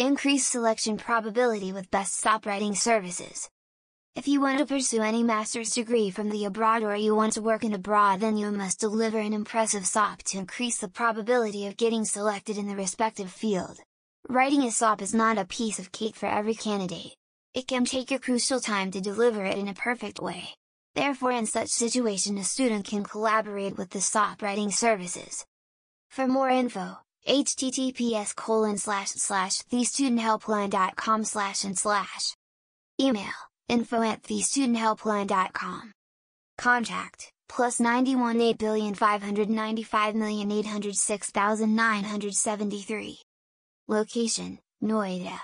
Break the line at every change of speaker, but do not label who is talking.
Increase selection probability with best SOP writing services. If you want to pursue any master's degree from the abroad or you want to work in abroad then you must deliver an impressive SOP to increase the probability of getting selected in the respective field. Writing a SOP is not a piece of cake for every candidate. It can take a crucial time to deliver it in a perfect way. Therefore in such situation a student can collaborate with the SOP writing services. For more info, https colon slash slash thestudenthelpline.com slash and slash. Email, info at thestudenthelpline.com. Contact, plus 91 8,595,806,973. Location, Noida.